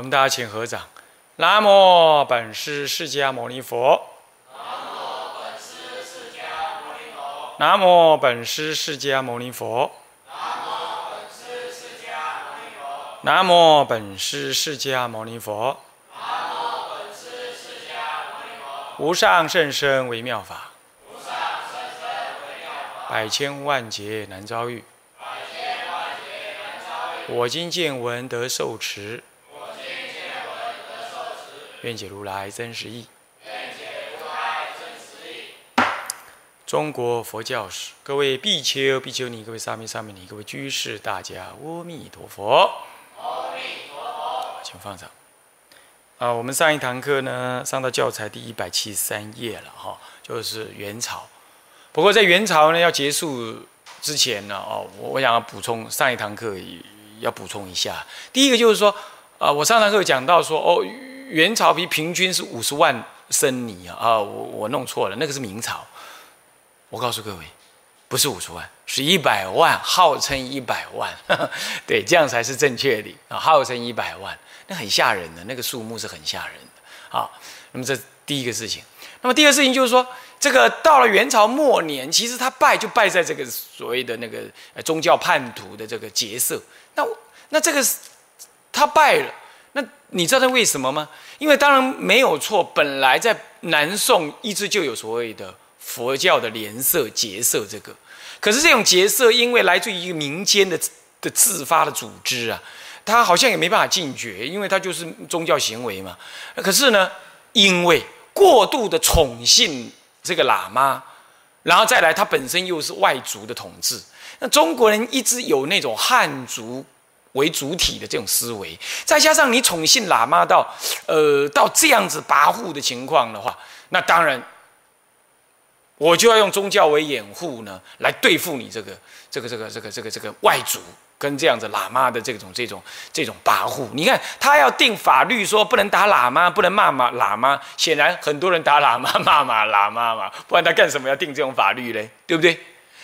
我们大家请合掌。南无本师释迦牟尼佛。南无本师释迦牟尼佛。南无本师释迦牟尼佛。南无本师释迦牟尼佛。南无本师释迦牟尼佛。无上甚深微妙法。无上甚深微妙法。百千万劫难遭遇。百千万劫难遭遇。我今见闻得受持。愿解如来真实义。中国佛教史，各位比丘、比丘尼，各位沙弥、沙弥尼，各位居士，大家阿弥陀佛。阿弥陀佛，请放掌。啊，我们上一堂课呢，上到教材第一百七十三页了哈，就是元朝。不过在元朝呢要结束之前呢，哦，我我想要补充上一堂课要补充一下。第一个就是说，啊，我上堂课讲到说，哦，元朝比平均是五十万僧尼啊，啊，我我弄错了，那个是明朝。我告诉各位，不是五十万，是一百万，号称一百万，对，这样才是正确的啊，号称一百万，那很吓人的，那个数目是很吓人的啊。那么这第一个事情，那么第二个事情就是说，这个到了元朝末年，其实他败就败在这个所谓的那个宗教叛徒的这个劫色。那那这个他败了，那你知道他为什么吗？因为当然没有错，本来在南宋一直就有所谓的。佛教的莲色结社，这个，可是这种结社，因为来自于一个民间的的自发的组织啊，他好像也没办法禁绝，因为他就是宗教行为嘛。可是呢，因为过度的宠信这个喇嘛，然后再来，他本身又是外族的统治，那中国人一直有那种汉族为主体的这种思维，再加上你宠信喇嘛到呃到这样子跋扈的情况的话，那当然。我就要用宗教为掩护呢，来对付你这个、这个、这个、这个、这个、这个外族跟这样子喇嘛的这种、这种、这种跋扈。你看，他要定法律说不能打喇嘛，不能骂骂喇嘛。显然，很多人打喇嘛、骂骂喇嘛嘛，不然他干什么要定这种法律嘞？对不对？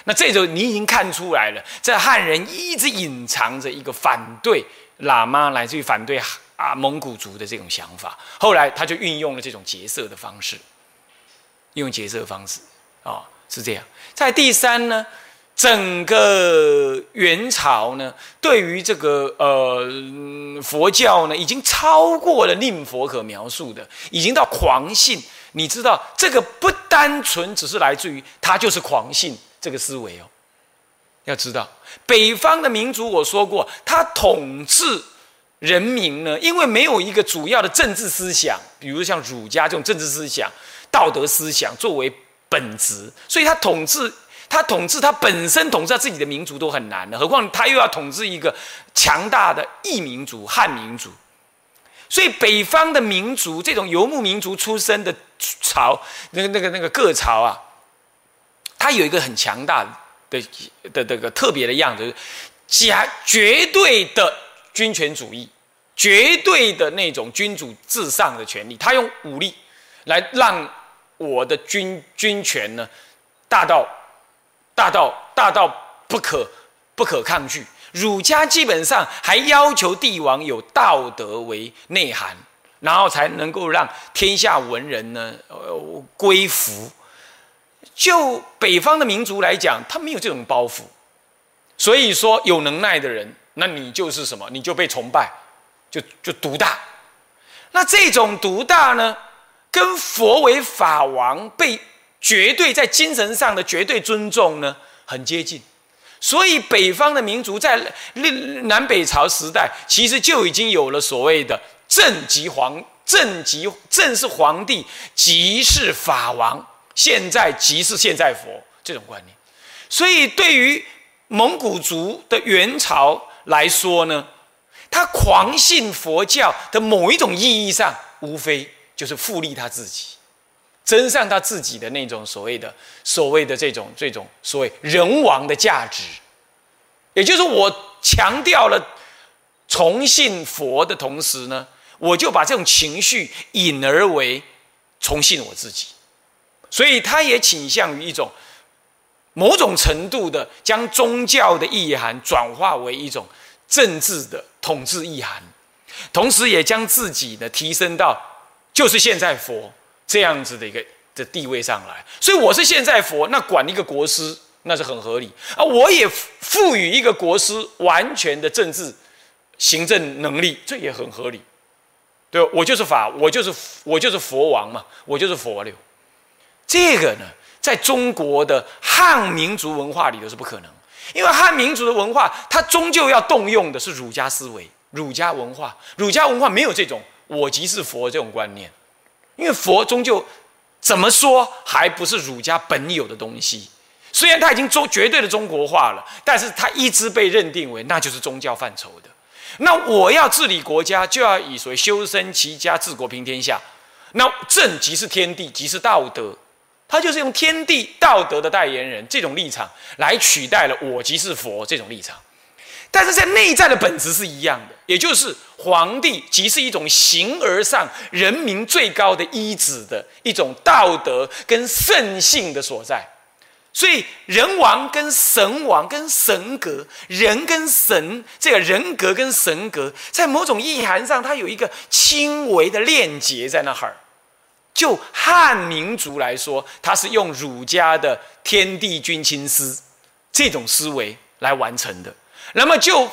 那这种你已经看出来了，这汉人一直隐藏着一个反对喇嘛，来自于反对啊蒙古族的这种想法。后来他就运用了这种劫色的方式，用劫色方式。啊，是这样。在第三呢，整个元朝呢，对于这个呃佛教呢，已经超过了令佛可描述的，已经到狂信。你知道，这个不单纯只是来自于他就是狂信这个思维哦。要知道，北方的民族，我说过，他统治人民呢，因为没有一个主要的政治思想，比如像儒家这种政治思想、道德思想作为。本质，所以他统治，他统治他本身统治他自己的民族都很难的，何况他又要统治一个强大的异民族汉民族。所以北方的民族，这种游牧民族出身的朝，那个那个那个各朝啊，他有一个很强大的的这个特别的样子，加绝对的军权主义，绝对的那种君主至上的权利，他用武力来让。我的军军权呢，大到大到大到不可不可抗拒。儒家基本上还要求帝王有道德为内涵，然后才能够让天下文人呢呃归服。就北方的民族来讲，他没有这种包袱，所以说有能耐的人，那你就是什么？你就被崇拜，就就独大。那这种独大呢？跟佛为法王被绝对在精神上的绝对尊重呢，很接近。所以北方的民族在南北朝时代，其实就已经有了所谓的正即皇，正即正是皇帝，即是法王，现在即是现在佛这种观念。所以对于蒙古族的元朝来说呢，他狂信佛教的某一种意义上，无非。就是复利他自己，增上他自己的那种所谓的所谓的这种这种所谓人王的价值，也就是我强调了崇信佛的同时呢，我就把这种情绪引而为崇信我自己，所以他也倾向于一种某种程度的将宗教的意涵转化为一种政治的统治意涵。同时也将自己呢提升到就是现在佛这样子的一个的地位上来。所以我是现在佛，那管一个国师那是很合理啊。我也赋予一个国师完全的政治行政能力，这也很合理。对，我就是法，我就是我就是佛王嘛，我就是佛流。这个呢，在中国的汉民族文化里头是不可能，因为汉民族的文化，它终究要动用的是儒家思维、儒家文化。儒家文化没有这种“我即是佛”这种观念，因为佛终究怎么说还不是儒家本有的东西。虽然它已经中绝对的中国化了，但是它一直被认定为那就是宗教范畴的。那我要治理国家，就要以所谓修身齐家治国平天下。那正即是天地，即是道德。他就是用天地道德的代言人这种立场来取代了我即是佛这种立场，但是在内在的本质是一样的，也就是皇帝即是一种形而上人民最高的医旨的一种道德跟圣性的所在。所以人王跟神王跟神格，人跟神这个人格跟神格，在某种意涵上，它有一个轻微的链接在那儿。就汉民族来说，他是用儒家的天地君亲师这种思维来完成的。那么就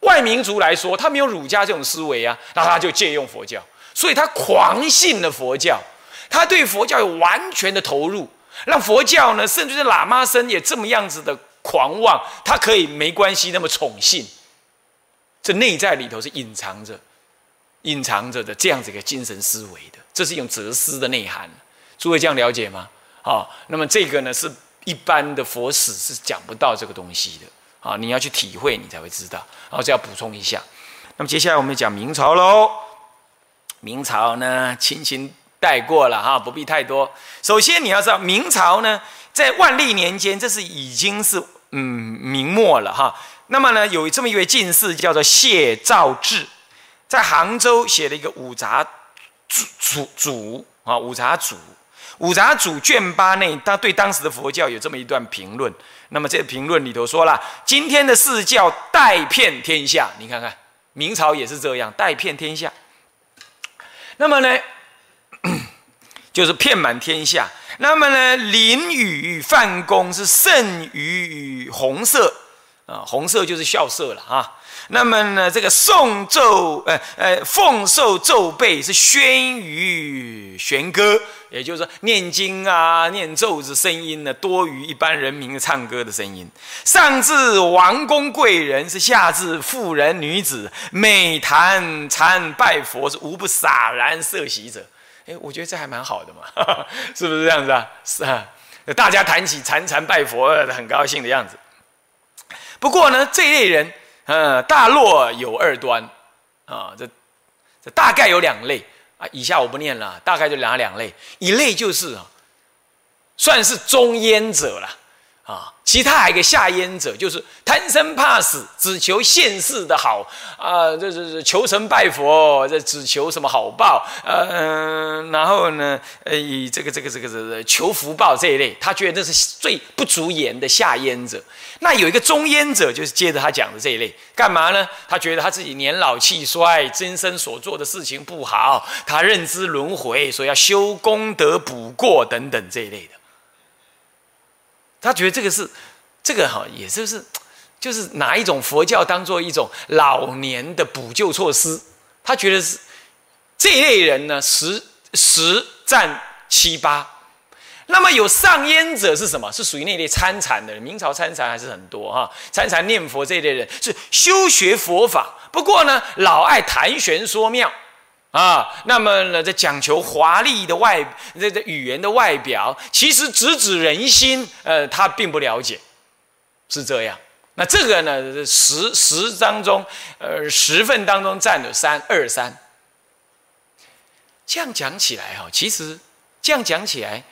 外民族来说，他没有儒家这种思维啊，那他就借用佛教，所以他狂信了佛教，他对佛教有完全的投入，让佛教呢，甚至是喇嘛僧也这么样子的狂妄，他可以没关系那么宠信，这内在里头是隐藏着。隐藏着的这样子一个精神思维的，这是一种哲思的内涵。诸位这样了解吗？好，那么这个呢，是一般的佛史是讲不到这个东西的。啊，你要去体会，你才会知道。好，这要补充一下。那么接下来我们讲明朝喽。明朝呢，轻轻带过了哈，不必太多。首先你要知道，明朝呢，在万历年间，这是已经是嗯明末了哈。那么呢，有这么一位进士叫做谢兆志。在杭州写了一个《五杂主主主》啊，《五杂主》《五杂主》卷八内，他对当时的佛教有这么一段评论。那么这个评论里头说了，今天的四教带骗天下，你看看明朝也是这样带骗天下。那么呢，就是骗满天下。那么呢，林雨范公是胜于红色啊，红色就是校色了啊。那么呢，这个诵咒，呃呃，奉受咒背是宣于玄歌，也就是说念经啊、念咒子声音呢，多于一般人民唱歌的声音。上至王公贵人，是下至妇人女子，每谈禅拜佛是无不洒然色喜者。哎，我觉得这还蛮好的嘛，是不是这样子啊？是啊，大家谈起禅禅拜佛，很高兴的样子。不过呢，这类人。嗯，大落有二端，啊，这这大概有两类啊。以下我不念了，大概就两两类。一类就是啊，算是中焉者了。啊，其他还有一个下焉者，就是贪生怕死，只求现世的好啊，这这这求神拜佛，这只求什么好报，呃，然后呢，呃，以这个这个这个这个求福报这一类，他觉得这是最不足言的下焉者。那有一个中焉者，就是接着他讲的这一类，干嘛呢？他觉得他自己年老气衰，今生所做的事情不好，他认知轮回，所以要修功德补过等等这一类的。他觉得这个是，这个哈，也就是，就是拿一种佛教当做一种老年的补救措施。他觉得是这一类人呢，十十占七八。那么有上烟者是什么？是属于那类参禅的人。明朝参禅还是很多哈，参禅念佛这一类人是修学佛法，不过呢，老爱谈玄说妙。啊，那么呢，这讲求华丽的外，这这语言的外表，其实直指人心，呃，他并不了解，是这样。那这个呢，十十当中，呃，十份当中占了三二三。这样讲起来哈，其实这样讲起来，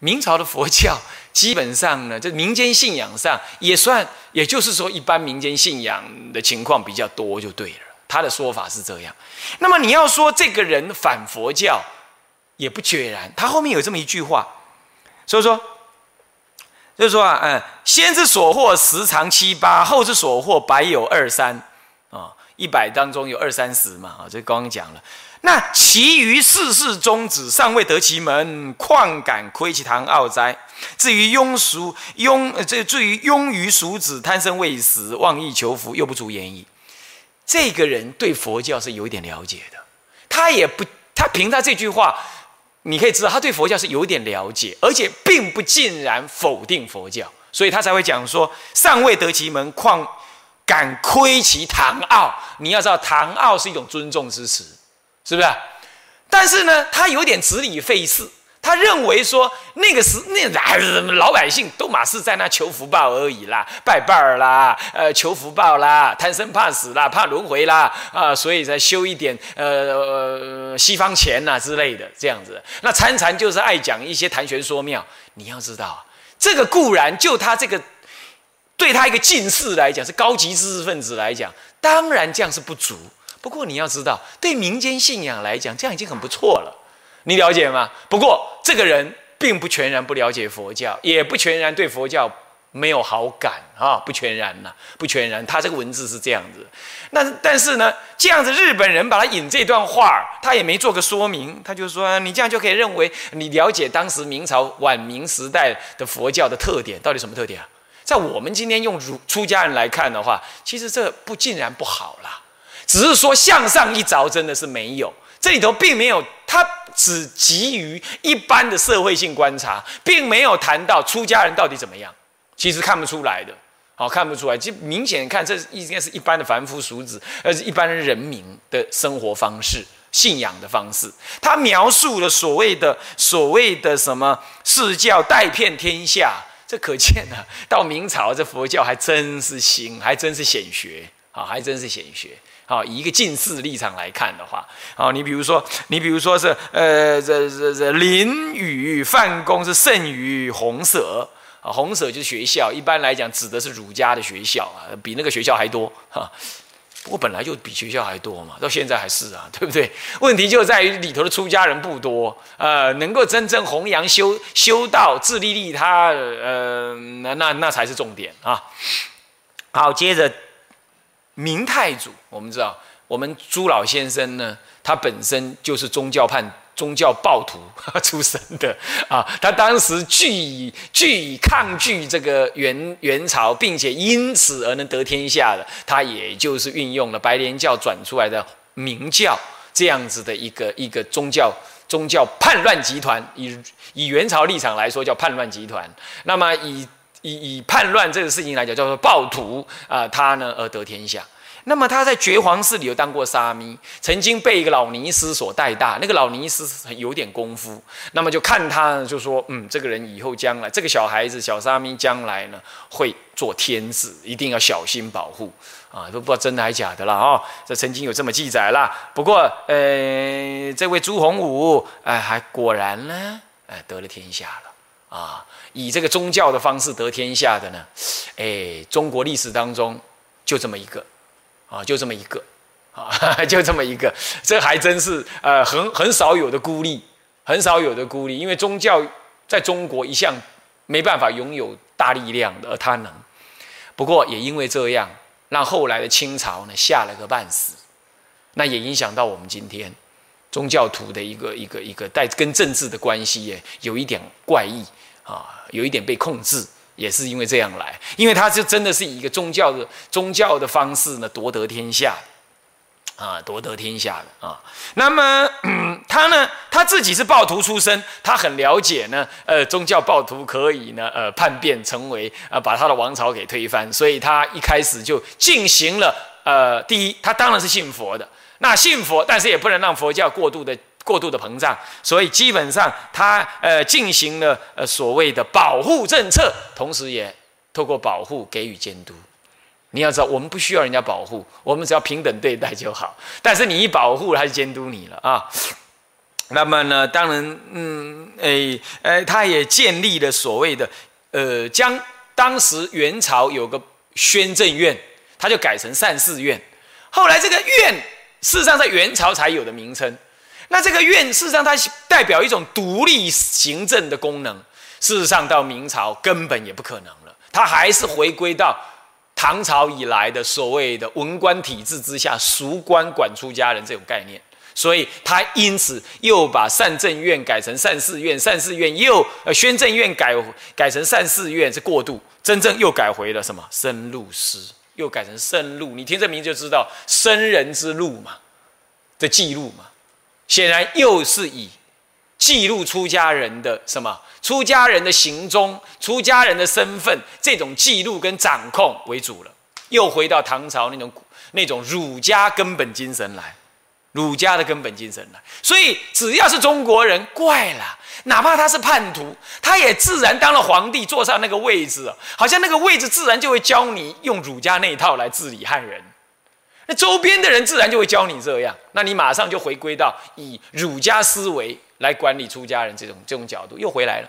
明朝的佛教基本上呢，这民间信仰上也算，也就是说，一般民间信仰的情况比较多，就对了。他的说法是这样，那么你要说这个人反佛教，也不决然。他后面有这么一句话，所以说，就是说啊，嗯，先之所获十常七八，后之所获百有二三，啊，一百当中有二三十嘛，啊，这刚刚讲了。那其余四世宗旨尚未得其门，况敢窥其堂奥哉？至于庸俗庸，这至于庸于俗子，贪生畏死，妄意求福，又不足言矣。这个人对佛教是有一点了解的，他也不，他凭他这句话，你可以知道他对佛教是有点了解，而且并不尽然否定佛教，所以他才会讲说：尚未得其门，况敢窥其堂奥？你要知道，堂奥是一种尊重之词。是不是？但是呢，他有点执理废事。他认为说，那个是那老百姓都马是在那求福报而已啦，拜拜儿啦，呃，求福报啦，贪生怕死啦，怕轮回啦，啊，所以才修一点呃西方钱呐之类的这样子。那参禅就是爱讲一些谈玄说妙。你要知道，这个固然就他这个对他一个近士来讲，是高级知识分子来讲，当然这样是不足。不过你要知道，对民间信仰来讲，这样已经很不错了。你了解吗？不过这个人并不全然不了解佛教，也不全然对佛教没有好感啊，不全然呐，不全然。他这个文字是这样子。那但是呢，这样子日本人把他引这段话，他也没做个说明，他就说你这样就可以认为你了解当时明朝晚明时代的佛教的特点，到底什么特点啊？在我们今天用儒出家人来看的话，其实这不尽然不好啦。只是说向上一着真的是没有，这里头并没有，他只基于一般的社会性观察，并没有谈到出家人到底怎么样，其实看不出来的，好看不出来，就明显看这应该是一般的凡夫俗子，而是一般人民的生活方式、信仰的方式。他描述了所谓的所谓的什么释教带骗天下，这可见呢，到明朝这佛教还真是行，还真是显学啊，还真是显学。好，以一个近似立场来看的话，好，你比如说，你比如说是，呃，这这这林雨范公是胜于红舍啊，红舍就是学校，一般来讲指的是儒家的学校啊，比那个学校还多哈。不过本来就比学校还多嘛，到现在还是啊，对不对？问题就在于里头的出家人不多，呃，能够真正弘扬修修道、自利利他，呃，那那那才是重点啊。好，接着。明太祖，我们知道，我们朱老先生呢，他本身就是宗教叛、宗教暴徒 出身的啊。他当时据以据以抗拒这个元元朝，并且因此而能得天下的，他也就是运用了白莲教转出来的明教这样子的一个一个宗教宗教叛乱集团。以以元朝立场来说，叫叛乱集团。那么以以以叛乱这个事情来讲，叫做暴徒啊，他呢而得天下。那么他在觉皇寺里有当过沙弥，曾经被一个老尼师所带大。那个老尼师有点功夫，那么就看他就说，嗯，这个人以后将来，这个小孩子小沙弥将来呢会做天子，一定要小心保护啊，都不知道真的还假的了啊。这曾经有这么记载啦。不过，呃，这位朱洪武，哎，还果然呢，哎，得了天下了。啊，以这个宗教的方式得天下的呢，哎，中国历史当中就这么一个，啊，就这么一个，啊，就这么一个，这还真是呃很很少有的孤立，很少有的孤立，因为宗教在中国一向没办法拥有大力量的，而他能。不过也因为这样，让后来的清朝呢吓了个半死，那也影响到我们今天。宗教徒的一个一个一个带跟政治的关系也，有一点怪异啊，有一点被控制，也是因为这样来，因为他就真的是以一个宗教的宗教的方式呢夺得天下，啊，夺得天下的啊。那么 他呢，他自己是暴徒出身，他很了解呢，呃，宗教暴徒可以呢，呃，叛变成为啊，把他的王朝给推翻，所以他一开始就进行了，呃，第一，他当然是信佛的。那信佛，但是也不能让佛教过度的过度的膨胀，所以基本上他呃进行了呃所谓的保护政策，同时也透过保护给予监督。你要知道，我们不需要人家保护，我们只要平等对待就好。但是你一保护，他就监督你了啊。那么呢，当然，嗯，诶，诶，他也建立了所谓的呃，将当时元朝有个宣政院，他就改成善寺院。后来这个院。事实上，在元朝才有的名称。那这个院，事实上它代表一种独立行政的功能。事实上，到明朝根本也不可能了，它还是回归到唐朝以来的所谓的文官体制之下，俗官管出家人这种概念，所以他因此又把善政院改成善寺院，善寺院又呃宣政院改改成善寺院，是过渡，真正又改回了什么深入师，又改成深入。你听这名字就知道生人之路嘛的记录嘛，显然又是以记录出家人的什么。出家人的行踪、出家人的身份，这种记录跟掌控为主了，又回到唐朝那种那种儒家根本精神来，儒家的根本精神来。所以只要是中国人，怪了，哪怕他是叛徒，他也自然当了皇帝，坐上那个位置，好像那个位置自然就会教你用儒家那一套来治理汉人。那周边的人自然就会教你这样，那你马上就回归到以儒家思维。来管理出家人这种这种角度又回来了，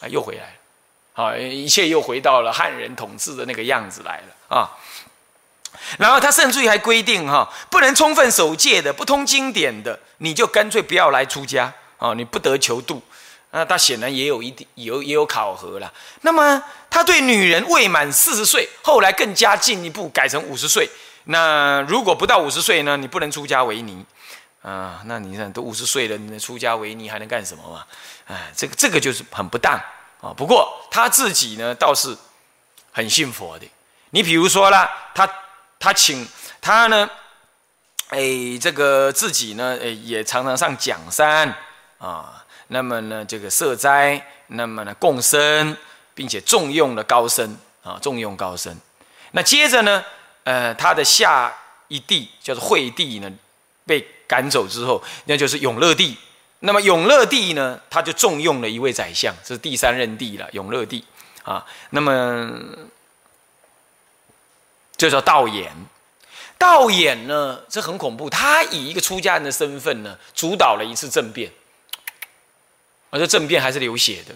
啊，又回来了，好，一切又回到了汉人统治的那个样子来了啊。然后他甚至于还规定哈，不能充分守戒的、不通经典的，你就干脆不要来出家啊，你不得求度。那他显然也有一定有也有考核了。那么他对女人未满四十岁，后来更加进一步改成五十岁。那如果不到五十岁呢，你不能出家为尼。啊，那你看都五十岁了，你出家为尼还能干什么嘛？哎，这个这个就是很不当啊。不过他自己呢倒是很信佛的。你比如说啦，他他请他呢，哎，这个自己呢，哎，也常常上讲山啊。那么呢，这个设斋，那么呢共生，并且重用了高僧啊，重用高僧。那接着呢，呃，他的下一弟叫做惠帝呢，被。赶走之后，那就是永乐帝。那么永乐帝呢，他就重用了一位宰相，这是第三任帝了，永乐帝啊。那么就叫道衍。道衍呢，这很恐怖。他以一个出家人的身份呢，主导了一次政变，而这政变还是流血的，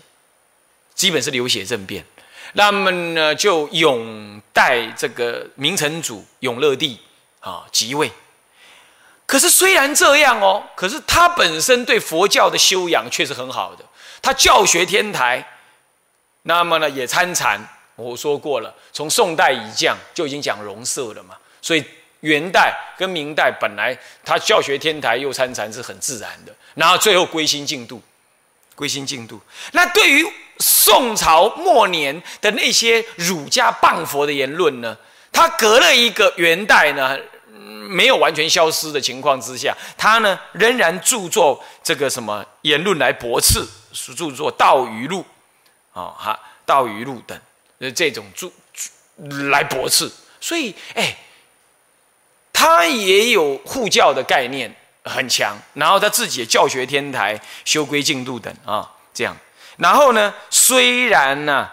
基本是流血政变。那么呢，就永代这个明成祖永乐帝啊即位。可是虽然这样哦，可是他本身对佛教的修养却是很好的。他教学天台，那么呢也参禅。我说过了，从宋代以降就已经讲容色了嘛。所以元代跟明代本来他教学天台又参禅是很自然的。然后最后归心净度，归心净度。那对于宋朝末年的那些儒家谤佛的言论呢，他隔了一个元代呢。没有完全消失的情况之下，他呢仍然著作这个什么言论来驳斥，是著作《道语录》啊，哈，《道语录》等的这种著来驳斥。所以，哎，他也有护教的概念很强，然后他自己也教学天台、修规进度等啊，这样。然后呢，虽然呢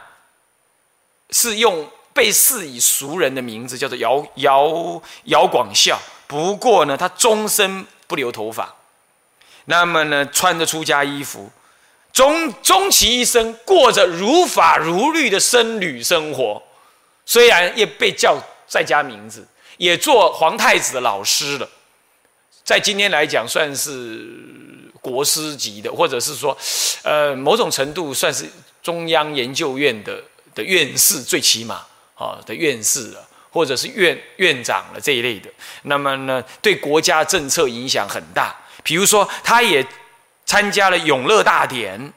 是用。被视以俗人的名字叫做姚姚姚广孝，不过呢，他终身不留头发，那么呢，穿着出家衣服，终终其一生过着如法如律的僧侣生活。虽然也被叫在家名字，也做皇太子的老师了，在今天来讲算是国师级的，或者是说，呃，某种程度算是中央研究院的的院士，最起码。啊的院士了，或者是院院长了这一类的，那么呢，对国家政策影响很大。比如说，他也参加了《永乐大典》，《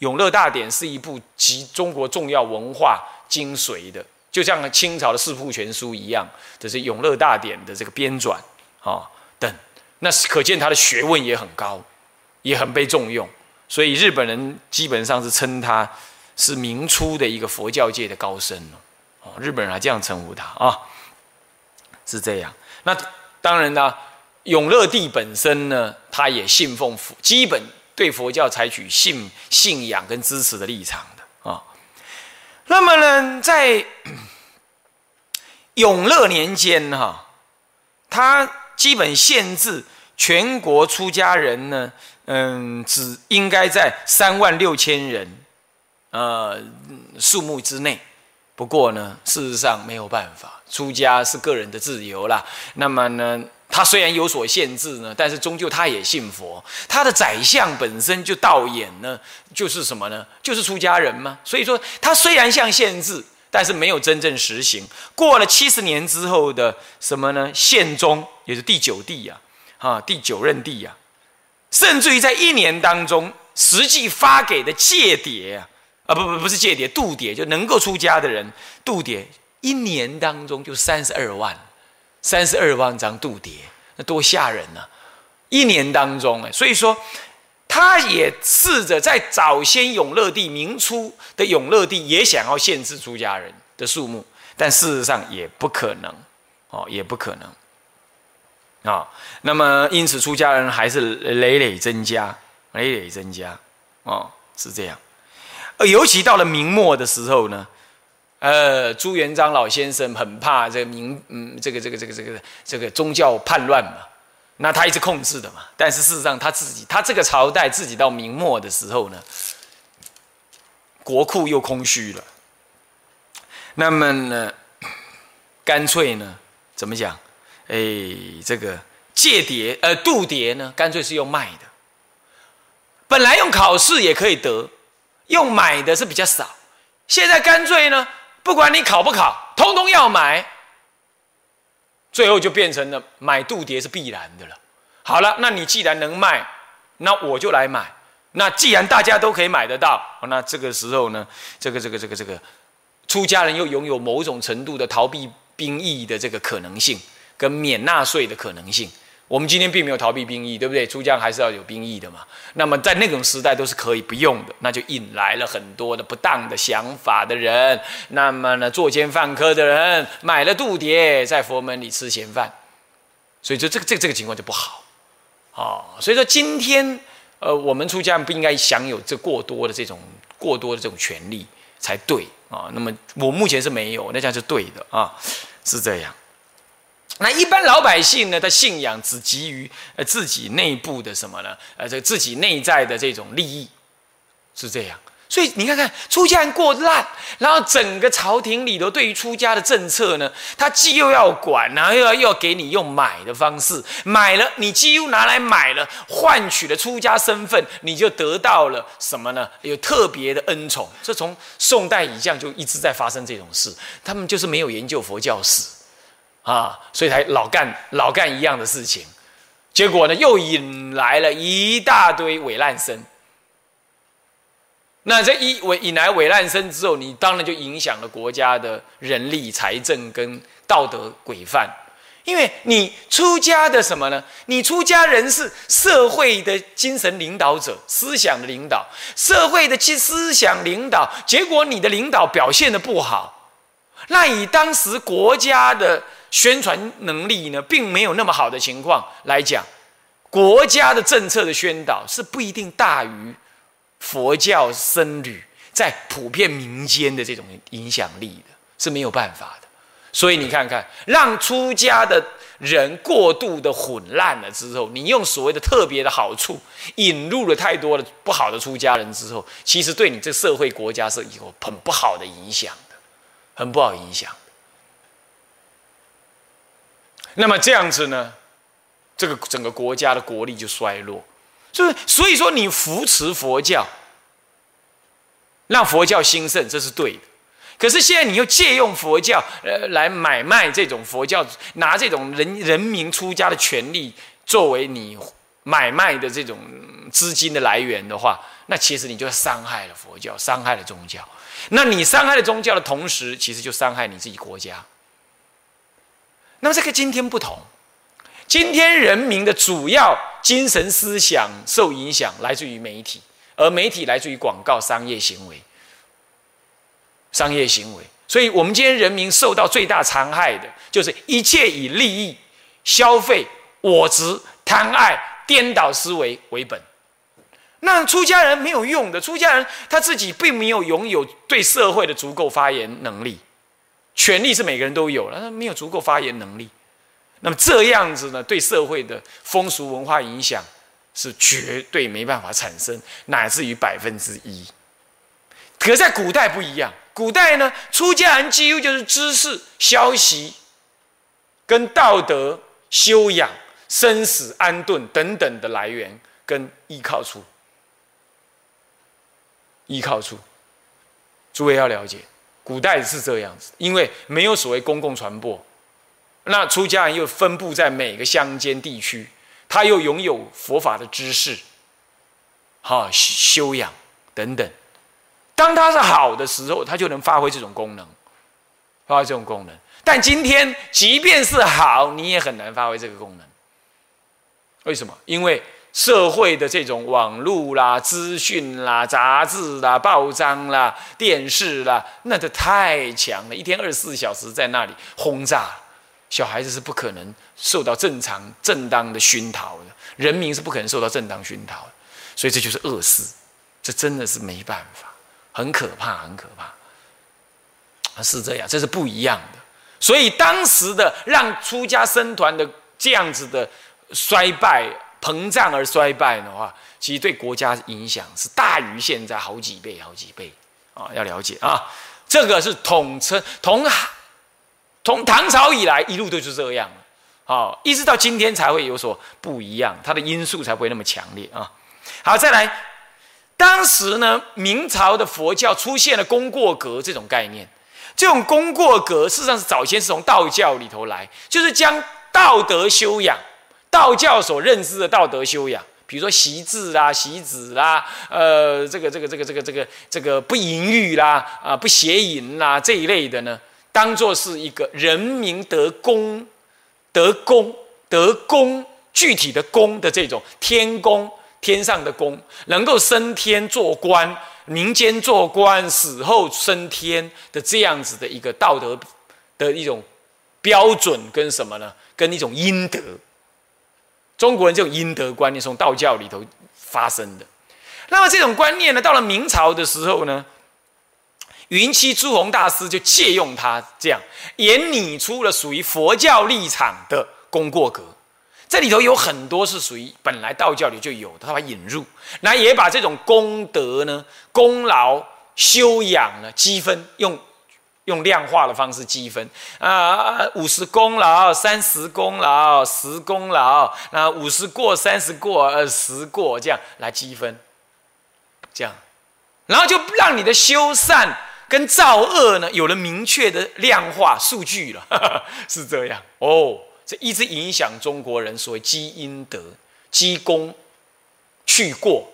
永乐大典》是一部集中国重要文化精髓的，就像清朝的《四库全书》一样，这是《永乐大典》的这个编纂啊，那是可见他的学问也很高，也很被重用。所以日本人基本上是称他是明初的一个佛教界的高僧了。日本人还这样称呼他啊，是这样。那当然呢，永乐帝本身呢，他也信奉佛，基本对佛教采取信信仰跟支持的立场的啊。那么呢，在 永乐年间哈，他基本限制全国出家人呢，嗯，只应该在三万六千人呃数目之内。不过呢，事实上没有办法，出家是个人的自由啦。那么呢，他虽然有所限制呢，但是终究他也信佛。他的宰相本身就道演呢，就是什么呢？就是出家人嘛。所以说，他虽然像限制，但是没有真正实行。过了七十年之后的什么呢？宪宗也是第九帝呀，啊，第九任帝呀，甚至于在一年当中，实际发给的借牒啊，啊，不不不是借牒，度牒就能够出家的人，度牒一年当中就三十二万，三十二万张度牒，那多吓人呐！一年当中哎，所以说。他也试着在早先永乐帝明初的永乐帝也想要限制出家人的数目，但事实上也不可能，哦，也不可能，啊，那么因此出家人还是累累增加，累累增加，哦，是这样。而尤其到了明末的时候呢，呃，朱元璋老先生很怕这个明，嗯，这个这个这个这个这个宗教叛乱嘛。那他一直控制的嘛，但是事实上他自己，他这个朝代自己到明末的时候呢，国库又空虚了。那么呢，干脆呢，怎么讲？哎，这个借牒呃度牒呢，干脆是用卖的。本来用考试也可以得，用买的是比较少。现在干脆呢，不管你考不考，通通要买。最后就变成了买度牒是必然的了。好了，那你既然能卖，那我就来买。那既然大家都可以买得到，那这个时候呢，这个这个这个这个出家人又拥有某种程度的逃避兵役的这个可能性，跟免纳税的可能性。我们今天并没有逃避兵役，对不对？出家还是要有兵役的嘛。那么在那种时代都是可以不用的，那就引来了很多的不当的想法的人。那么呢，作奸犯科的人买了度牒，在佛门里吃闲饭，所以说这个这个这个情况就不好啊。所以说今天呃，我们出家不应该享有这过多的这种过多的这种权利才对啊。那么我目前是没有，那这样是对的啊，是这样。那一般老百姓呢？他信仰只基于呃自己内部的什么呢？呃，这自己内在的这种利益，是这样。所以你看看出家人过烂，然后整个朝廷里头对于出家的政策呢，他既又要管，然后又要又要给你用买的方式，买了你几乎拿来买了，换取了出家身份，你就得到了什么呢？有特别的恩宠。这从宋代以降就一直在发生这种事，他们就是没有研究佛教史。啊，所以才老干老干一样的事情，结果呢，又引来了一大堆伪烂生。那这一伪引来伪烂生之后，你当然就影响了国家的人力、财政跟道德规范。因为你出家的什么呢？你出家人是社会的精神领导者、思想的领导，社会的思思想领导。结果你的领导表现的不好，那以当时国家的。宣传能力呢，并没有那么好的情况来讲，国家的政策的宣导是不一定大于佛教僧侣在普遍民间的这种影响力的，是没有办法的。所以你看看，让出家的人过度的混乱了之后，你用所谓的特别的好处引入了太多的不好的出家人之后，其实对你这社会国家是有很不好的影响的，很不好影响。那么这样子呢，这个整个国家的国力就衰落，就是所以说你扶持佛教，让佛教兴盛，这是对的。可是现在你又借用佛教，呃，来买卖这种佛教，拿这种人人民出家的权利作为你买卖的这种资金的来源的话，那其实你就伤害了佛教，伤害了宗教。那你伤害了宗教的同时，其实就伤害你自己国家。那么这个今天不同，今天人民的主要精神思想受影响来自于媒体，而媒体来自于广告商业行为，商业行为。所以我们今天人民受到最大残害的，就是一切以利益、消费、我执、贪爱、颠倒思维为本。那出家人没有用的，出家人他自己并没有拥有对社会的足够发言能力。权力是每个人都有了，他没有足够发言能力。那么这样子呢，对社会的风俗文化影响是绝对没办法产生，乃至于百分之一。可在古代不一样，古代呢，出家人几乎就是知识、消息、跟道德修养、生死安顿等等的来源跟依靠处，依靠处。诸位要了解。古代是这样子，因为没有所谓公共传播，那出家人又分布在每个乡间地区，他又拥有佛法的知识，哈修养等等。当他是好的时候，他就能发挥这种功能，发挥这种功能。但今天，即便是好，你也很难发挥这个功能。为什么？因为社会的这种网络啦、资讯啦、杂志啦、报章啦、电视啦，那都太强了，一天二十四小时在那里轰炸，小孩子是不可能受到正常、正当的熏陶的，人民是不可能受到正当熏陶的，所以这就是恶事，这真的是没办法，很可怕，很可怕，是这样，这是不一样的。所以当时的让出家僧团的这样子的衰败。膨胀而衰败的话，其实对国家影响是大于现在好几倍、好几倍啊！要了解啊，这个是统称从从唐朝以来一路都是这样，好，一直到今天才会有所不一样，它的因素才不会那么强烈啊。好，再来，当时呢，明朝的佛教出现了功过格这种概念，这种功过格事实上是早先是从道教里头来，就是将道德修养。道教所认知的道德修养，比如说习字啦、习子啦，呃，这个、这个、这个、这个、这个、这个不淫欲啦，啊，不邪淫啦这一类的呢，当做是一个人民得功、得功、得功具体的功的这种天功，天上的功，能够升天做官，民间做官，死后升天的这样子的一个道德的一种标准，跟什么呢？跟一种阴德。中国人这种阴德观念从道教里头发生的，那么这种观念呢，到了明朝的时候呢，云栖朱宏大师就借用它这样，也拟出了属于佛教立场的功过格。这里头有很多是属于本来道教里就有的，他把引入，那也把这种功德呢、功劳、修养呢积分用。用量化的方式积分啊，五十功劳，三十功劳，十功劳，那五十过，三十过，呃，十过，这样来积分，这样，然后就让你的修善跟造恶呢有了明确的量化数据了，是这样哦。这一直影响中国人所谓积阴德、积功、去过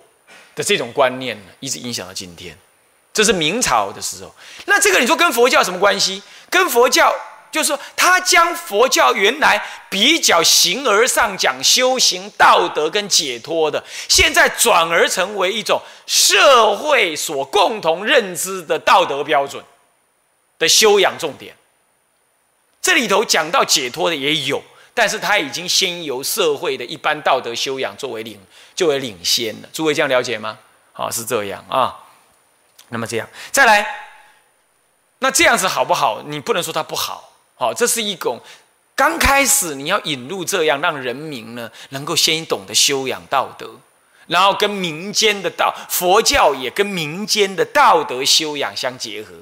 的这种观念呢，一直影响到今天。这是明朝的时候，那这个你说跟佛教什么关系？跟佛教就是说，他将佛教原来比较形而上讲修行道德跟解脱的，现在转而成为一种社会所共同认知的道德标准的修养重点。这里头讲到解脱的也有，但是他已经先由社会的一般道德修养作为领，作为领先了。诸位这样了解吗？好，是这样啊。那么这样再来，那这样子好不好？你不能说它不好，好，这是一种刚开始你要引入这样，让人民呢能够先懂得修养道德，然后跟民间的道佛教也跟民间的道德修养相结合，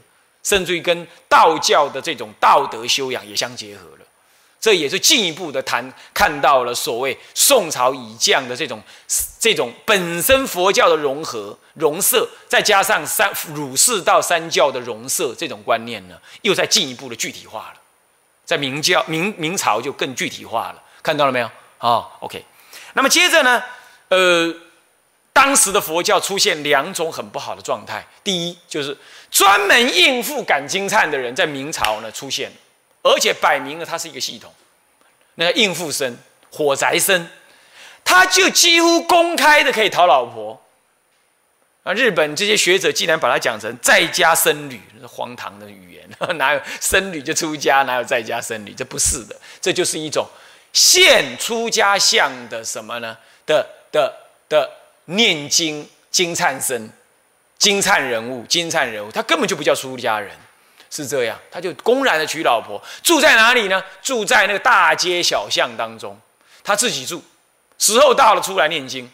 甚至于跟道教的这种道德修养也相结合了。这也是进一步的谈，看到了所谓宋朝以降的这种这种本身佛教的融合融色，再加上三儒释道三教的融色，这种观念呢，又在进一步的具体化了。在明教明明朝就更具体化了，看到了没有？好，OK。那么接着呢，呃，当时的佛教出现两种很不好的状态。第一，就是专门应付赶经忏的人，在明朝呢出现。而且摆明了，它是一个系统。那应付生、火宅生，他就几乎公开的可以讨老婆。啊，日本这些学者竟然把它讲成在家僧侣，荒唐的语言。哪有僧侣就出家？哪有在家僧侣？这不是的，这就是一种现出家相的什么呢？的的的念经金灿生、金灿人物、金灿人物，他根本就不叫出家人。是这样，他就公然的娶老婆，住在哪里呢？住在那个大街小巷当中，他自己住，时候到了出来念经，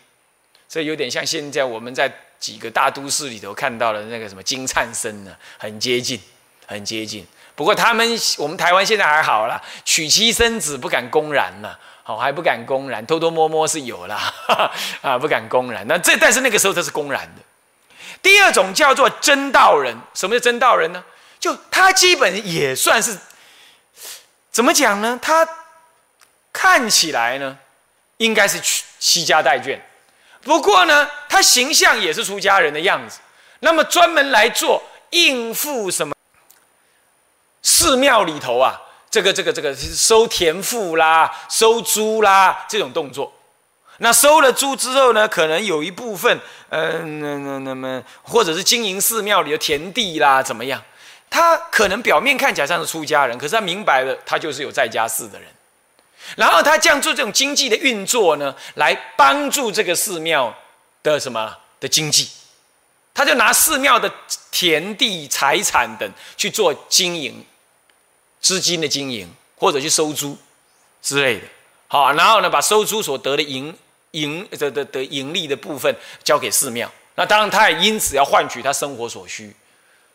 这有点像现在我们在几个大都市里头看到的那个什么金灿生呢，很接近，很接近。不过他们我们台湾现在还好了，娶妻生子不敢公然了，好还不敢公然，偷偷摸摸是有啦，啊不敢公然。那这但是那个时候他是公然的。第二种叫做真道人，什么叫真道人呢？就他基本也算是怎么讲呢？他看起来呢，应该是去西家带眷，不过呢，他形象也是出家人的样子。那么专门来做应付什么寺庙里头啊，这个这个这个收田赋啦、收租啦这种动作。那收了租之后呢，可能有一部分，嗯，那那那么或者是经营寺庙里的田地啦，怎么样？他可能表面看起来像是出家人，可是他明白了，他就是有在家寺的人。然后他这样做这种经济的运作呢，来帮助这个寺庙的什么的经济，他就拿寺庙的田地、财产等去做经营，资金的经营或者去收租之类的。好，然后呢，把收租所得的盈盈的的的盈利的部分交给寺庙。那当然，他也因此要换取他生活所需。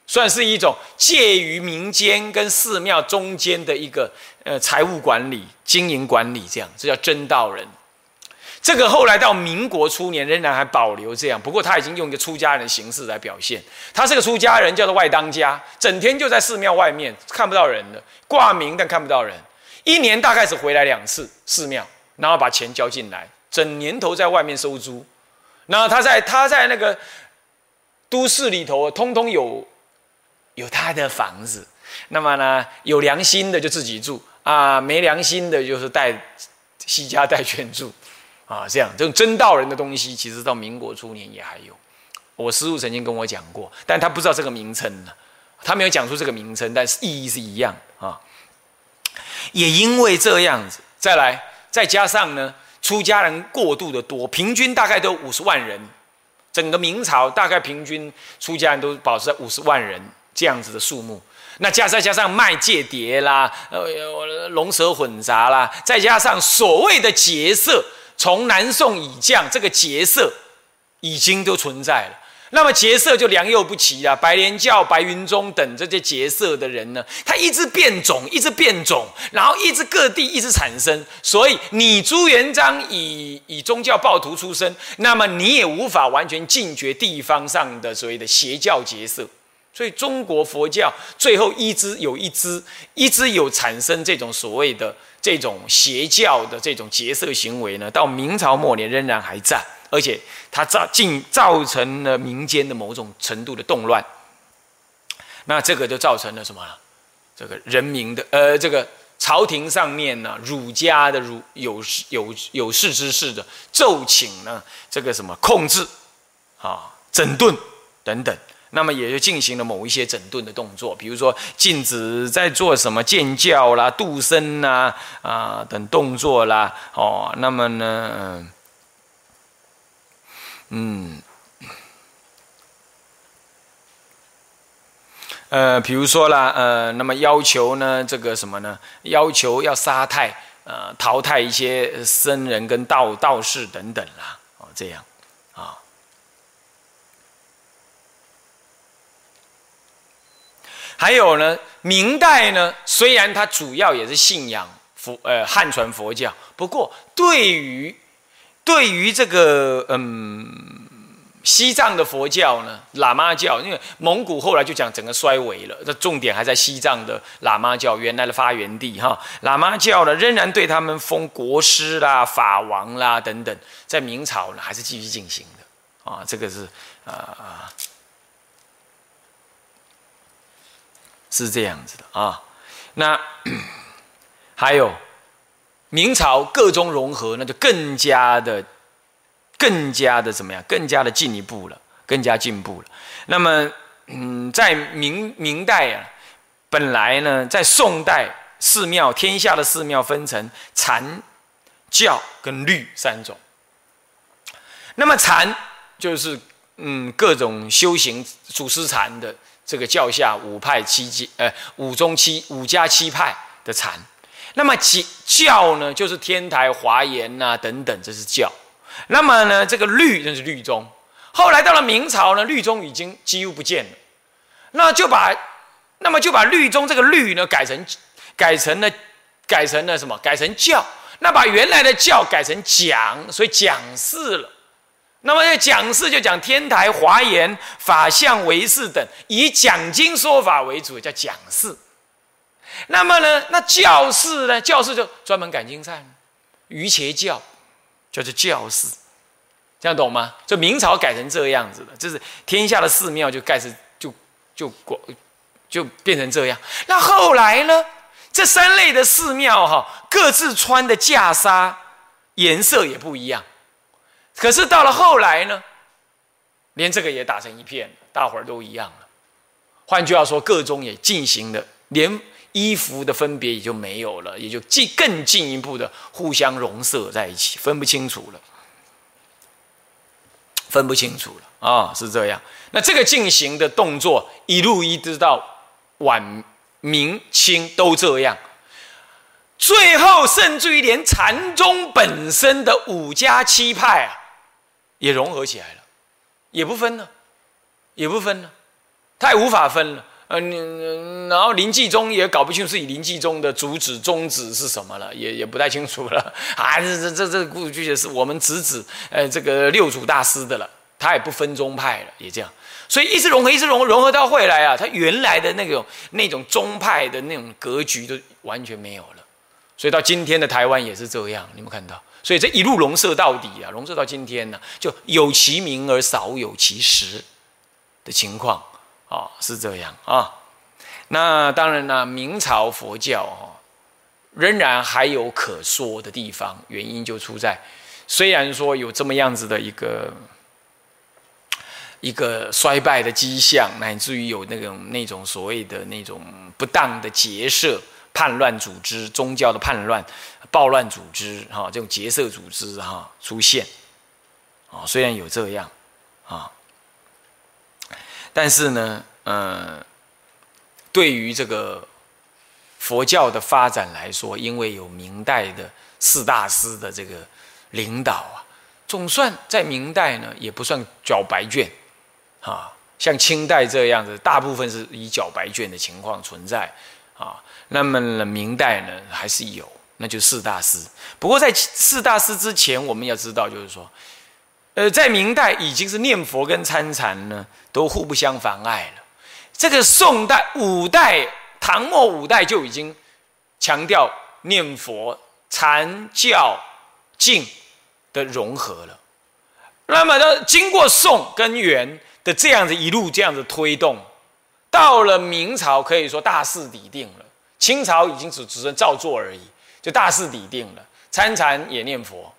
算是一种介于民间跟寺庙中间的一个呃财务管理、经营管理，这样这叫真道人。这个后来到民国初年仍然还保留这样，不过他已经用一个出家人的形式来表现。他是个出家人，叫做外当家，整天就在寺庙外面看不到人的，挂名但看不到人。一年大概只回来两次寺庙，然后把钱交进来，整年头在外面收租。然后他在他在那个都市里头，通通有。有他的房子，那么呢，有良心的就自己住啊，没良心的就是带西家带眷住啊，这样这种真道人的东西，其实到民国初年也还有。我师父曾经跟我讲过，但他不知道这个名称呢，他没有讲出这个名称，但是意义是一样啊。也因为这样子，再来再加上呢，出家人过度的多，平均大概都五十万人，整个明朝大概平均出家人都保持在五十万人。这样子的数目，那加再加上卖界碟啦，呃，龙蛇混杂啦，再加上所谓的劫色，从南宋以降，这个劫色已经都存在了。那么劫色就良莠不齐啊，白莲教、白云宗等这些劫色的人呢，他一直变种，一直变种，然后一直各地一直产生。所以你朱元璋以以宗教暴徒出身，那么你也无法完全禁绝地方上的所谓的邪教劫色。所以中国佛教最后一支有一支，一支有产生这种所谓的这种邪教的这种劫色行为呢，到明朝末年仍然还在，而且它造进造成了民间的某种程度的动乱。那这个就造成了什么？这个人民的呃，这个朝廷上面呢，儒家的儒有有有识之士的奏请呢，这个什么控制啊、整顿等等。那么也就进行了某一些整顿的动作，比如说禁止在做什么建教啦、度身啦啊等动作啦。哦，那么呢，嗯，呃，比如说啦，呃，那么要求呢，这个什么呢？要求要杀太，呃，淘汰一些僧人跟道道士等等啦。哦，这样。还有呢，明代呢，虽然它主要也是信仰佛，呃，汉传佛教，不过对于对于这个嗯西藏的佛教呢，喇嘛教，因为蒙古后来就讲整个衰微了，这重点还在西藏的喇嘛教原来的发源地哈，喇嘛教呢仍然对他们封国师啦、法王啦等等，在明朝呢还是继续进行的啊，这个是啊啊。是这样子的啊，那 还有明朝各宗融合，那就更加的、更加的怎么样？更加的进一步了，更加进步了。那么，嗯，在明明代啊，本来呢，在宋代寺庙天下的寺庙分成禅教跟律三种。那么禅就是嗯各种修行祖师禅的。这个教下五派七阶，呃，五中七五家七派的禅，那么教教呢，就是天台华严呐等等，这是教。那么呢，这个律就是律宗。后来到了明朝呢，律宗已经几乎不见了，那就把那么就把律宗这个律呢改成改成了改成了什么？改成教。那把原来的教改成讲，所以讲释了。那么讲释就讲天台华严法相为事等，以讲经说法为主，叫讲释。那么呢，那教士呢？教士就专门赶经忏，瑜伽教叫做教士，这样懂吗？就明朝改成这样子的，就是天下的寺庙就盖是就就广就变成这样。那后来呢？这三类的寺庙哈，各自穿的袈裟颜色也不一样。可是到了后来呢，连这个也打成一片，大伙儿都一样了。换句话说，各宗也进行了，连衣服的分别也就没有了，也就进更进一步的互相融摄在一起，分不清楚了，分不清楚了啊，是这样。那这个进行的动作，一路一直到晚明清都这样。最后，甚至于连禅宗本身的五家七派啊。也融合起来了，也不分了，也不分了，他也无法分了。呃，然后临济宗也搞不清楚自己临济宗的主旨宗旨是什么了，也也不太清楚了。啊，这这这这故事剧情是我们直指呃这个六祖大师的了，他也不分宗派了，也这样。所以一直融合，一直融融合到后来啊，他原来的那种那种宗派的那种格局都完全没有了。所以到今天的台湾也是这样，你们看到。所以这一路融摄到底啊，融摄到今天呢，就有其名而少有其实的情况啊，是这样啊。那当然呢，明朝佛教哈，仍然还有可说的地方，原因就出在，虽然说有这么样子的一个一个衰败的迹象，乃至于有那种那种所谓的那种不当的结社。叛乱组织、宗教的叛乱、暴乱组织，哈，这种结社组织，哈，出现，啊，虽然有这样，啊，但是呢，嗯，对于这个佛教的发展来说，因为有明代的四大师的这个领导啊，总算在明代呢，也不算缴白卷，啊，像清代这样子，大部分是以缴白卷的情况存在。啊，那么呢，明代呢还是有，那就四大师。不过在四大师之前，我们要知道，就是说，呃，在明代已经是念佛跟参禅呢都互不相妨碍了。这个宋代、五代、唐末五代就已经强调念佛、禅、教、静的融合了。那么呢，经过宋跟元的这样子一路这样子推动。到了明朝，可以说大势已定了。清朝已经只只是照做而已，就大势已定了。参禅也念佛，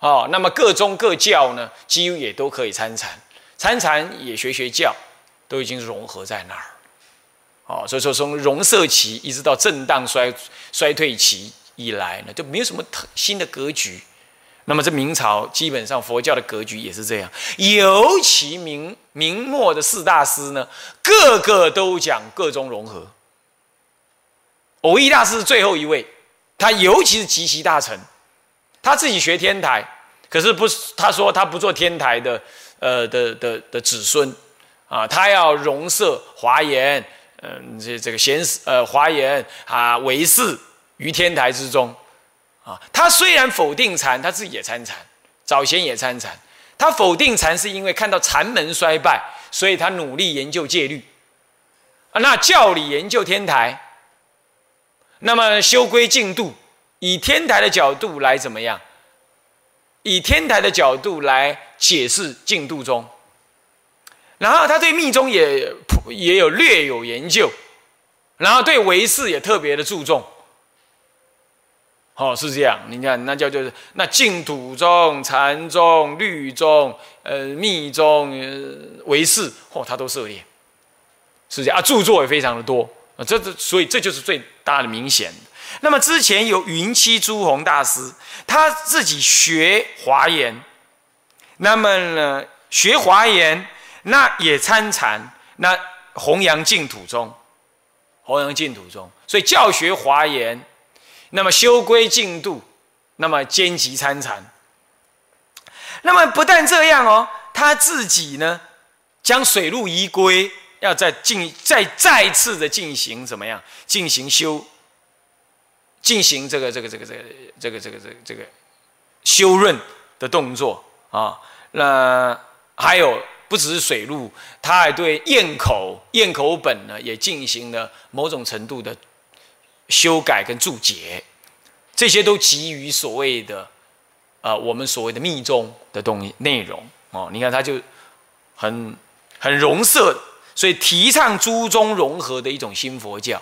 哦，那么各宗各教呢，几乎也都可以参禅，参禅也学学教，都已经融合在那儿。哦，所以说从融色期一直到震荡衰衰退期以来呢，就没有什么特新的格局。那么这明朝基本上佛教的格局也是这样，尤其明明末的四大师呢，个个都讲各宗融合。偶益大师是最后一位，他尤其是极其大臣，他自己学天台，可是不是他说他不做天台的，呃的的的子孙啊，他要融摄华严，嗯这这个贤呃华严啊唯识于天台之中。啊，他虽然否定禅，他自己也参禅，早先也参禅。他否定禅是因为看到禅门衰败，所以他努力研究戒律。啊，那教理研究天台，那么修归净度，以天台的角度来怎么样？以天台的角度来解释净度中。然后他对密宗也也有略有研究，然后对唯识也特别的注重。哦，是这样。你看，那叫就是那净土宗、禅宗、律宗、呃密宗、唯识，哦，他都涉猎，是这样啊。著作也非常的多这这，所以这就是最大的明显。那么之前有云栖朱红大师，他自己学华严，那么呢学华严，那也参禅，那弘扬净土宗，弘扬净土宗，所以教学华严。那么修归净度，那么兼及参禅。那么不但这样哦，他自己呢，将水陆仪归，要再进再再次的进行怎么样？进行修，进行这个这个这个这个这个这个这个这个修润的动作啊。那还有不只是水路，他还对堰口堰口本呢也进行了某种程度的修改跟注解，这些都基于所谓的啊我们所谓的密宗的东西内容哦。你看他就很很融色，所以提倡诸宗融合的一种新佛教。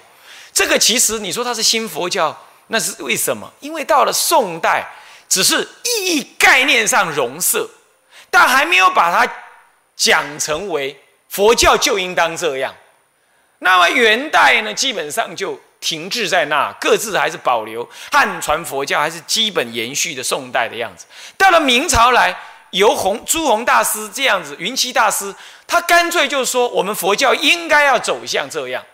这个其实你说它是新佛教，那是为什么？因为到了宋代，只是意义概念上融色。但还没有把它讲成为佛教就应当这样。那么元代呢，基本上就停滞在那，各自还是保留汉传佛教，还是基本延续的宋代的样子。到了明朝来，由弘朱弘大师这样子，云栖大师，他干脆就说，我们佛教应该要走向这样，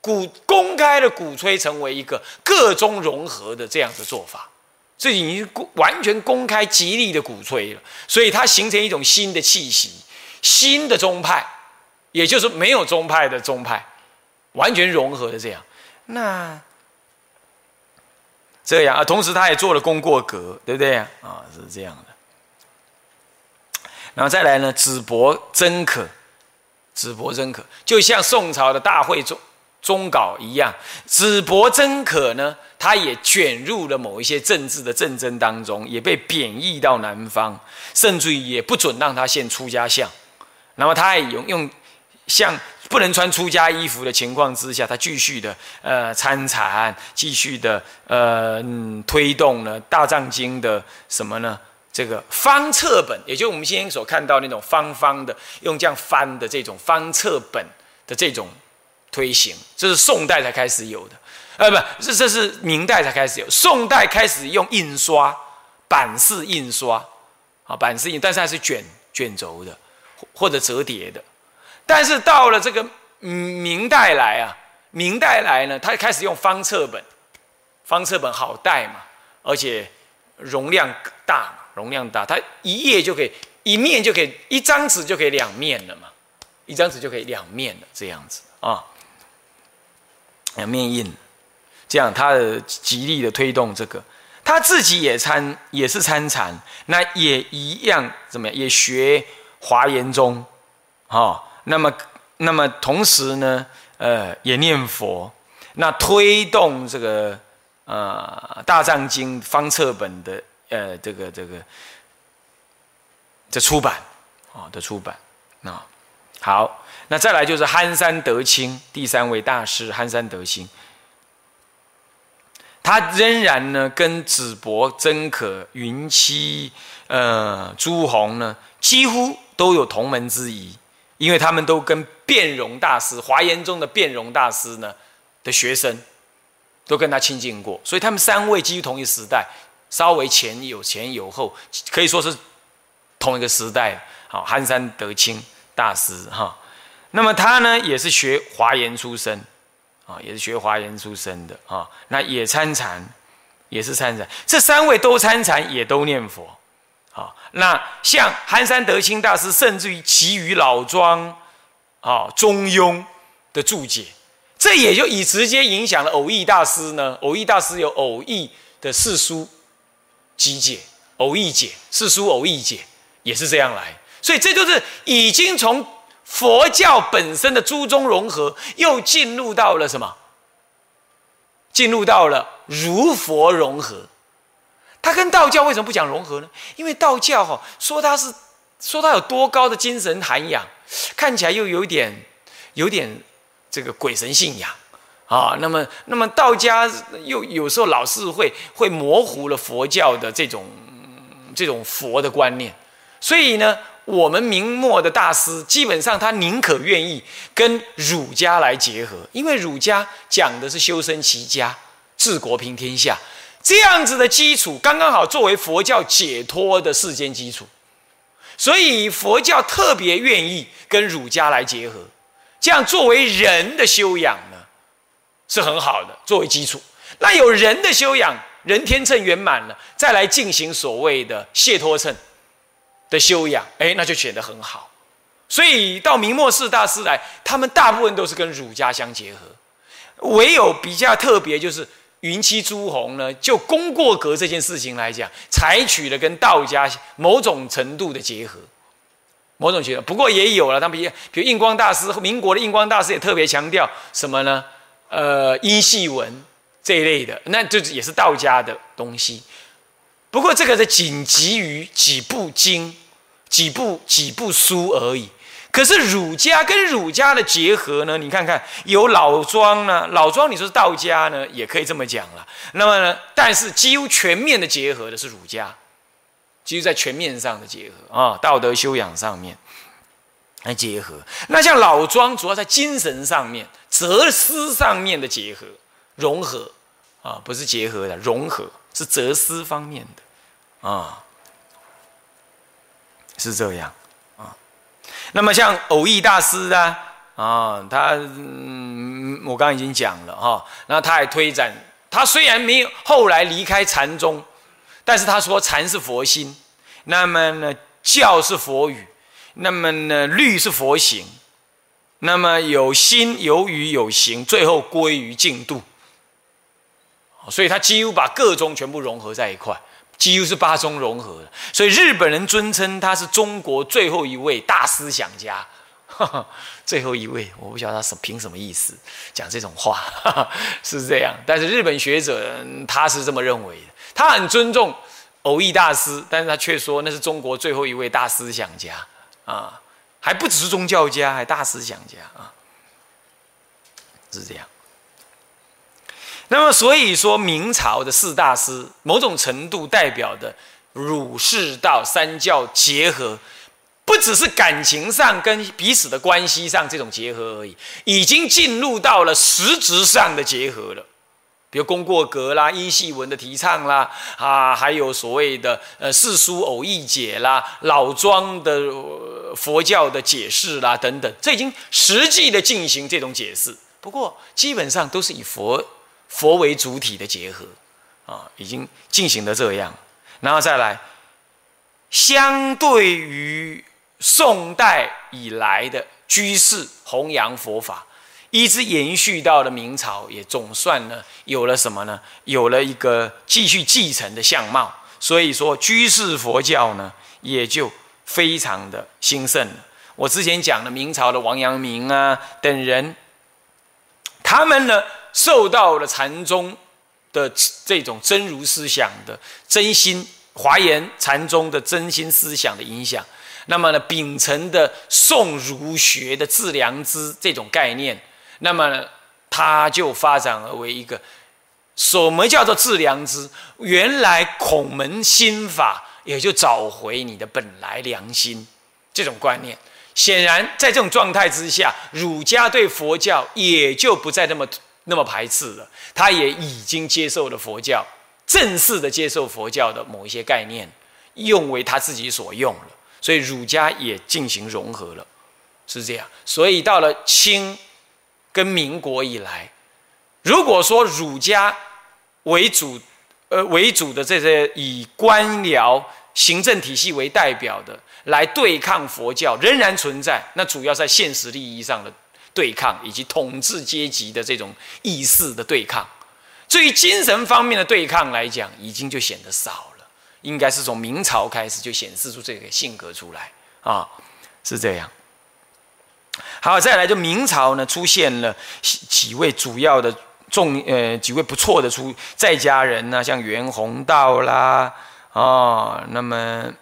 鼓公开的鼓吹成为一个各宗融合的这样的做法。这已经完全公开、极力的鼓吹了，所以它形成一种新的气息，新的宗派，也就是没有宗派的宗派，完全融合的这样。那这样啊，同时他也做了功过格，对不对啊？是这样。然后再来呢，子博真可，子博真可，就像宋朝的大会中。中稿一样，子伯真可呢，他也卷入了某一些政治的政争当中，也被贬义到南方，甚至于也不准让他现出家相。那么他也用用像不能穿出家衣服的情况之下，他继续的呃参禅，继续的呃推动呢《大藏经》的什么呢？这个方册本，也就是我们今天所看到那种方方的，用这样翻的这种方册本的这种。推行，这是宋代才开始有的，呃，不，这这是明代才开始有。宋代开始用印刷，版式印刷，啊，版式印，但是还是卷卷轴的，或者折叠的。但是到了这个明代来啊，明代来呢，它开始用方册本，方册本好带嘛，而且容量大嘛，容量大，它一页就可以，一面就可以，一张纸就可以两面了嘛，一张纸就可以两面了，这样子啊。两面印，这样他极力的推动这个，他自己也参也是参禅，那也一样怎么样？也学华严宗，哦，那么那么同时呢，呃，也念佛，那推动这个呃大藏经方册本的呃这个这个的出版啊的出版啊好。那再来就是憨山德清，第三位大师憨山德清，他仍然呢跟子伯、曾可、云栖、呃朱红呢几乎都有同门之谊，因为他们都跟辩荣大师、华严中的辩荣大师呢的学生，都跟他亲近过，所以他们三位基于同一时代，稍微前有前有后，可以说是同一个时代。好，憨山德清大师哈。那么他呢，也是学华严出身，啊，也是学华严出身的啊。那也参禅，也是参禅。这三位都参禅，也都念佛，啊。那像寒山德清大师，甚至于其余老庄，啊，中庸的注解，这也就以直接影响了偶义大师呢。偶义大师有偶义的四书集解，偶义解四书偶义解，也是这样来。所以这就是已经从。佛教本身的诸宗融合，又进入到了什么？进入到了如佛融合。他跟道教为什么不讲融合呢？因为道教哈说他是说他有多高的精神涵养，看起来又有点有点这个鬼神信仰啊。那么那么道家又有时候老是会会模糊了佛教的这种这种佛的观念，所以呢。我们明末的大师，基本上他宁可愿意跟儒家来结合，因为儒家讲的是修身齐家、治国平天下这样子的基础，刚刚好作为佛教解脱的世间基础，所以佛教特别愿意跟儒家来结合，这样作为人的修养呢，是很好的作为基础。那有人的修养，人天秤圆满了，再来进行所谓的解脱秤。的修养，哎，那就显得很好。所以到明末四大师来，他们大部分都是跟儒家相结合，唯有比较特别就是云栖朱红呢，就功过格这件事情来讲，采取了跟道家某种程度的结合，某种结合。不过也有了，他们也比如印光大师，民国的印光大师也特别强调什么呢？呃，音系文这一类的，那就是也是道家的东西。不过这个是仅集于几部经、几部几部书而已。可是儒家跟儒家的结合呢？你看看有老庄呢，老庄你说是道家呢，也可以这么讲了。那么呢，但是几乎全面的结合的是儒家，几乎在全面上的结合啊，道德修养上面来结合。那像老庄主要在精神上面、哲思上面的结合融合啊，不是结合的融合，是哲思方面的啊，是这样。啊那么像偶益大师啊，啊，他嗯，我刚刚已经讲了哈，那他还推展，他虽然没有后来离开禅宗，但是他说禅是佛心，那么呢教是佛语，那么呢律是佛行，那么有心有语有行，最后归于净度，所以他几乎把各宗全部融合在一块。几乎是八宗融合的，所以日本人尊称他是中国最后一位大思想家。最后一位，我不晓得他什凭什么意思讲这种话，是这样。但是日本学者他是这么认为的，他很尊重偶益大师，但是他却说那是中国最后一位大思想家啊，还不只是宗教家，还大思想家啊，是这样。那么，所以说明朝的四大师，某种程度代表的儒释道三教结合，不只是感情上跟彼此的关系上这种结合而已，已经进入到了实质上的结合了。比如功过格啦、依系文的提倡啦，啊，还有所谓的呃四书偶义解啦、老庄的佛教的解释啦等等，这已经实际的进行这种解释。不过，基本上都是以佛。佛为主体的结合，啊，已经进行的这样，然后再来，相对于宋代以来的居士弘扬佛法，一直延续到了明朝，也总算呢有了什么呢？有了一个继续继承的相貌。所以说，居士佛教呢也就非常的兴盛了。我之前讲的明朝的王阳明啊等人，他们呢。受到了禅宗的这种真如思想的真心华严禅宗的真心思想的影响，那么呢，秉承的宋儒学的致良知这种概念，那么呢，它就发展而为一个什么叫做致良知？原来孔门心法也就找回你的本来良心这种观念。显然，在这种状态之下，儒家对佛教也就不再那么。那么排斥了，他也已经接受了佛教，正式的接受佛教的某一些概念，用为他自己所用了，所以儒家也进行融合了，是这样。所以到了清跟民国以来，如果说儒家为主，呃为主的这些以官僚行政体系为代表的来对抗佛教，仍然存在，那主要在现实利益上的。对抗以及统治阶级的这种意识的对抗，至于精神方面的对抗来讲，已经就显得少了。应该是从明朝开始就显示出这个性格出来啊，是这样。好，再来就明朝呢，出现了几位主要的重呃几位不错的出在家人呢，像袁宏道啦啊，那么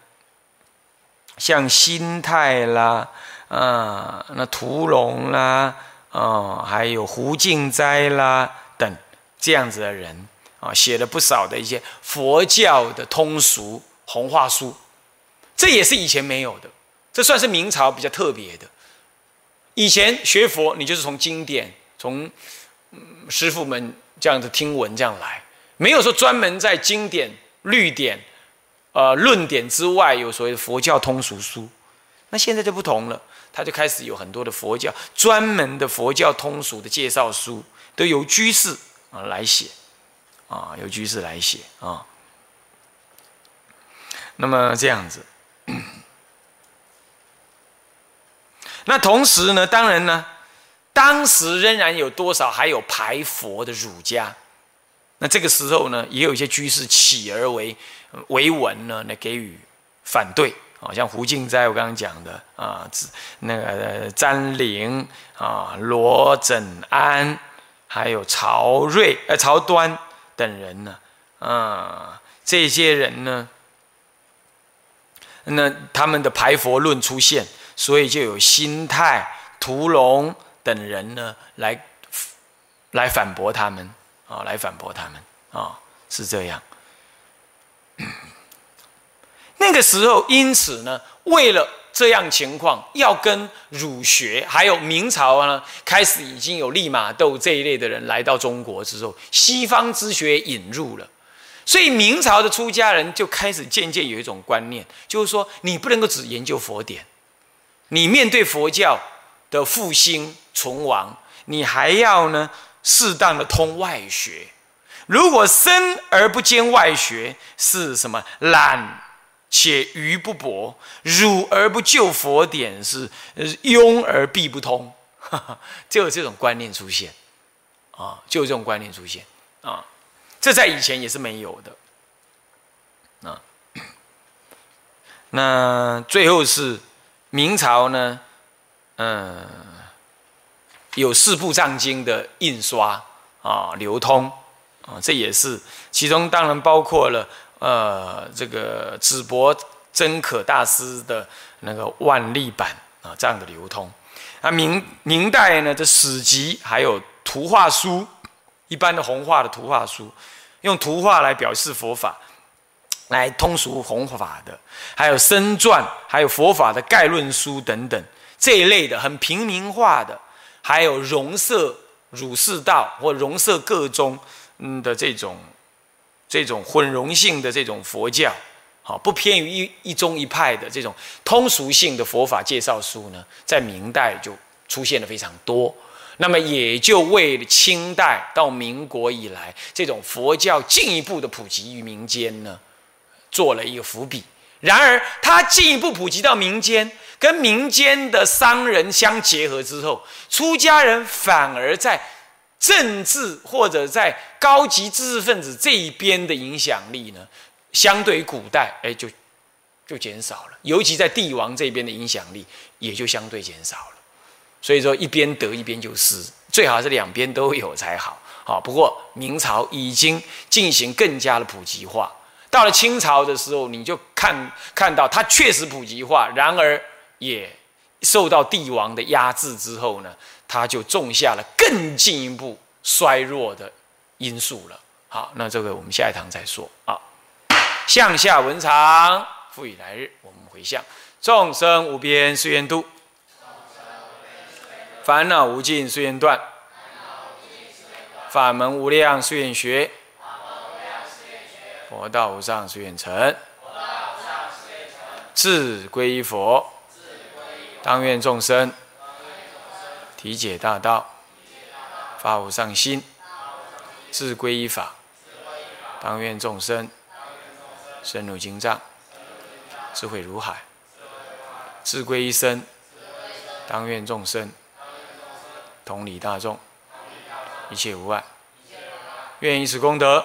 像辛泰啦。啊，那屠龙啦，啊，还有胡敬斋啦等这样子的人啊，写了不少的一些佛教的通俗红话书，这也是以前没有的，这算是明朝比较特别的。以前学佛，你就是从经典、从师傅们这样子听闻这样来，没有说专门在经典、律典、呃论点之外有所谓的佛教通俗书。那现在就不同了。他就开始有很多的佛教专门的佛教通俗的介绍书，都由居士啊来写，啊由居士来写啊。那么这样子，那同时呢，当然呢，当时仍然有多少还有排佛的儒家，那这个时候呢，也有一些居士起而为为文呢，来给予反对。啊，像胡敬斋，我刚刚讲的啊，那个詹陵啊，罗枕安，还有曹睿、呃曹端等人呢，啊，这些人呢，那他们的排佛论出现，所以就有心态、屠龙等人呢，来来反驳他们啊，来反驳他们啊，是这样。那个时候，因此呢，为了这样情况，要跟儒学还有明朝呢，开始已经有利玛窦这一类的人来到中国之后，西方之学引入了，所以明朝的出家人就开始渐渐有一种观念，就是说，你不能够只研究佛典，你面对佛教的复兴存亡，你还要呢适当的通外学。如果深而不兼外学，是什么懒？且愚不博，辱而不救佛典，是庸而必不通，就有这种观念出现啊，就有这种观念出现啊，这在以前也是没有的啊。那最后是明朝呢，嗯，有四部藏经的印刷啊，流通啊，这也是其中当然包括了。呃，这个智博真可大师的那个万历版啊，这样的流通。啊，明明代呢，这史籍还有图画书，一般的红画的图画书，用图画来表示佛法，来通俗弘法的，还有僧传，还有佛法的概论书等等这一类的，很平民化的，还有融色儒释道或融色各宗嗯的这种。这种混融性的这种佛教，好不偏于一一宗一派的这种通俗性的佛法介绍书呢，在明代就出现了非常多。那么也就为了清代到民国以来，这种佛教进一步的普及于民间呢，做了一个伏笔。然而，它进一步普及到民间，跟民间的商人相结合之后，出家人反而在。政治或者在高级知识分子这一边的影响力呢，相对于古代，哎，就就减少了。尤其在帝王这边的影响力也就相对减少了。所以说，一边得一边就失，最好是两边都有才好。好，不过明朝已经进行更加的普及化，到了清朝的时候，你就看看到它确实普及化，然而也受到帝王的压制之后呢。它就种下了更进一步衰弱的因素了。好，那这个我们下一堂再说啊。向下文长，复以来日，我们回向众生无边誓愿度，烦恼无尽誓愿断，法门无量誓愿学，佛道无上誓愿成，智归依佛，当愿众生。体解大道，发无上心，自归依法，当愿众生深入经藏，智慧如海；自归依身，当愿众生同理大众，一切无碍。愿以此功德，